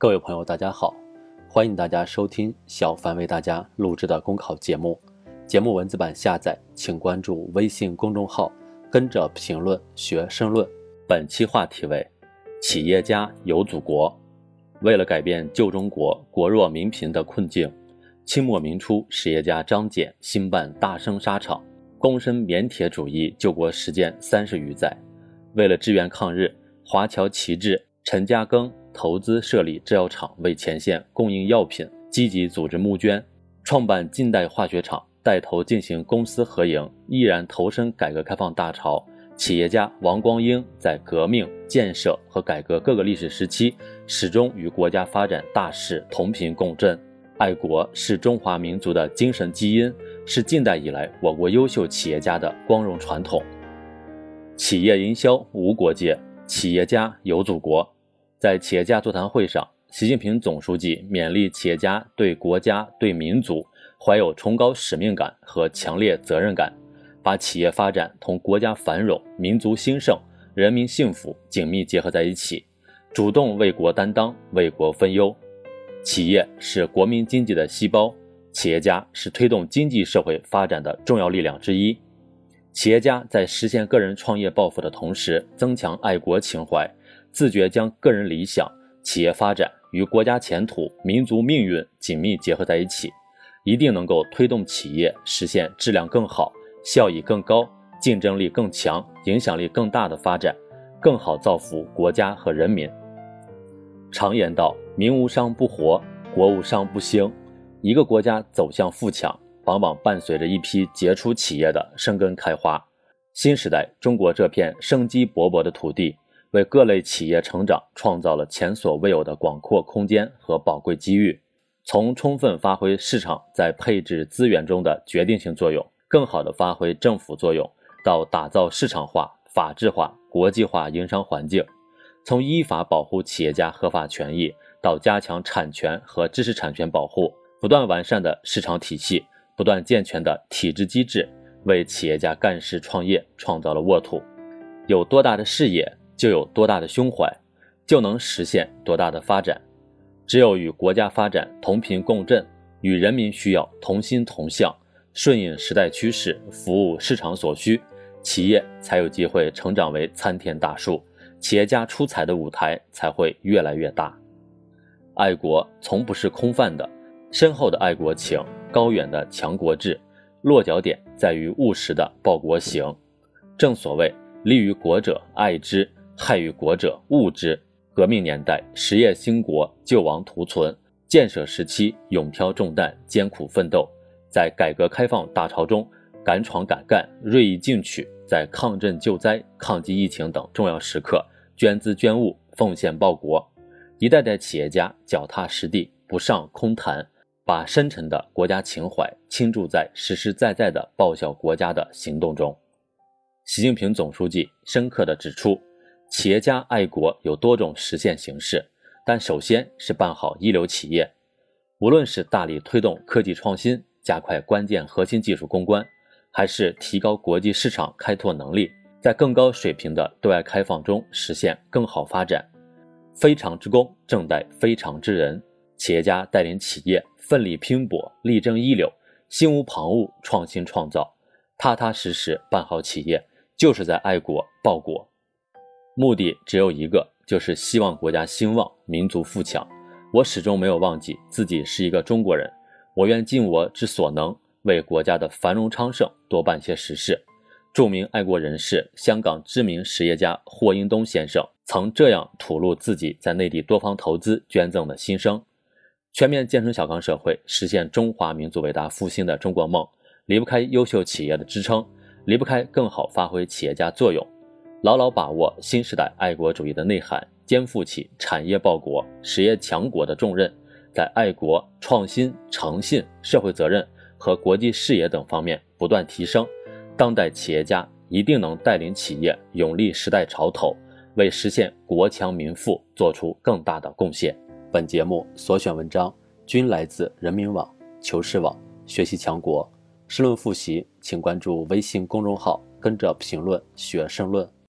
各位朋友，大家好，欢迎大家收听小凡为大家录制的公考节目。节目文字版下载，请关注微信公众号，跟着评论学申论。本期话题为：企业家有祖国。为了改变旧中国国弱民贫的困境，清末民初，实业家张謇兴办大生纱厂，躬身棉铁主义救国实践三十余载。为了支援抗日，华侨旗帜陈嘉庚投资设立制药厂，为前线供应药品，积极组织募捐，创办近代化学厂，带头进行公私合营，毅然投身改革开放大潮。企业家王光英在革命、建设和改革各个历史时期，始终与国家发展大势同频共振。爱国是中华民族的精神基因，是近代以来我国优秀企业家的光荣传统。企业营销无国界，企业家有祖国。在企业家座谈会上，习近平总书记勉励企业家对国家、对民族怀有崇高使命感和强烈责任感。把企业发展同国家繁荣、民族兴盛、人民幸福紧密结合在一起，主动为国担当、为国分忧。企业是国民经济的细胞，企业家是推动经济社会发展的重要力量之一。企业家在实现个人创业抱负的同时，增强爱国情怀，自觉将个人理想、企业发展与国家前途、民族命运紧密结合在一起，一定能够推动企业实现质量更好。效益更高、竞争力更强、影响力更大的发展，更好造福国家和人民。常言道：“民无商不活，国无商不兴。”一个国家走向富强，往往伴随着一批杰出企业的生根开花。新时代中国这片生机勃勃的土地，为各类企业成长创造了前所未有的广阔空间和宝贵机遇。从充分发挥市场在配置资源中的决定性作用。更好地发挥政府作用，到打造市场化、法治化、国际化营商环境；从依法保护企业家合法权益，到加强产权和知识产权保护，不断完善的市场体系，不断健全的体制机制，为企业家干事创业创造了沃土。有多大的视野，就有多大的胸怀，就能实现多大的发展。只有与国家发展同频共振，与人民需要同心同向。顺应时代趋势，服务市场所需，企业才有机会成长为参天大树，企业家出彩的舞台才会越来越大。爱国从不是空泛的，深厚的爱国情，高远的强国志，落脚点在于务实的报国行。正所谓利于国者爱之，害于国者恶之。革命年代实业兴国，救亡图存；建设时期勇挑重担，艰苦奋斗。在改革开放大潮中敢闯敢干、锐意进取；在抗震救灾、抗击疫情等重要时刻捐资捐物、奉献报国。一代代企业家脚踏实地、不上空谈，把深沉的国家情怀倾注在实实在在的报效国家的行动中。习近平总书记深刻地指出，企业家爱国有多种实现形式，但首先是办好一流企业。无论是大力推动科技创新，加快关键核心技术攻关，还是提高国际市场开拓能力，在更高水平的对外开放中实现更好发展。非常之功正待非常之人。企业家带领企业奋力拼搏，力争一流，心无旁骛，创新创造，踏踏实实办好企业，就是在爱国报国。目的只有一个，就是希望国家兴旺，民族富强。我始终没有忘记自己是一个中国人。我愿尽我之所能，为国家的繁荣昌盛多办些实事。著名爱国人士、香港知名实业家霍英东先生曾这样吐露自己在内地多方投资捐赠的心声：全面建成小康社会，实现中华民族伟大复兴的中国梦，离不开优秀企业的支撑，离不开更好发挥企业家作用。牢牢把握新时代爱国主义的内涵，肩负起产业报国、实业强国的重任。在爱国、创新、诚信、社会责任和国际视野等方面不断提升，当代企业家一定能带领企业勇立时代潮头，为实现国强民富做出更大的贡献。本节目所选文章均来自人民网、求是网、学习强国。申论复习，请关注微信公众号，跟着评论学申论。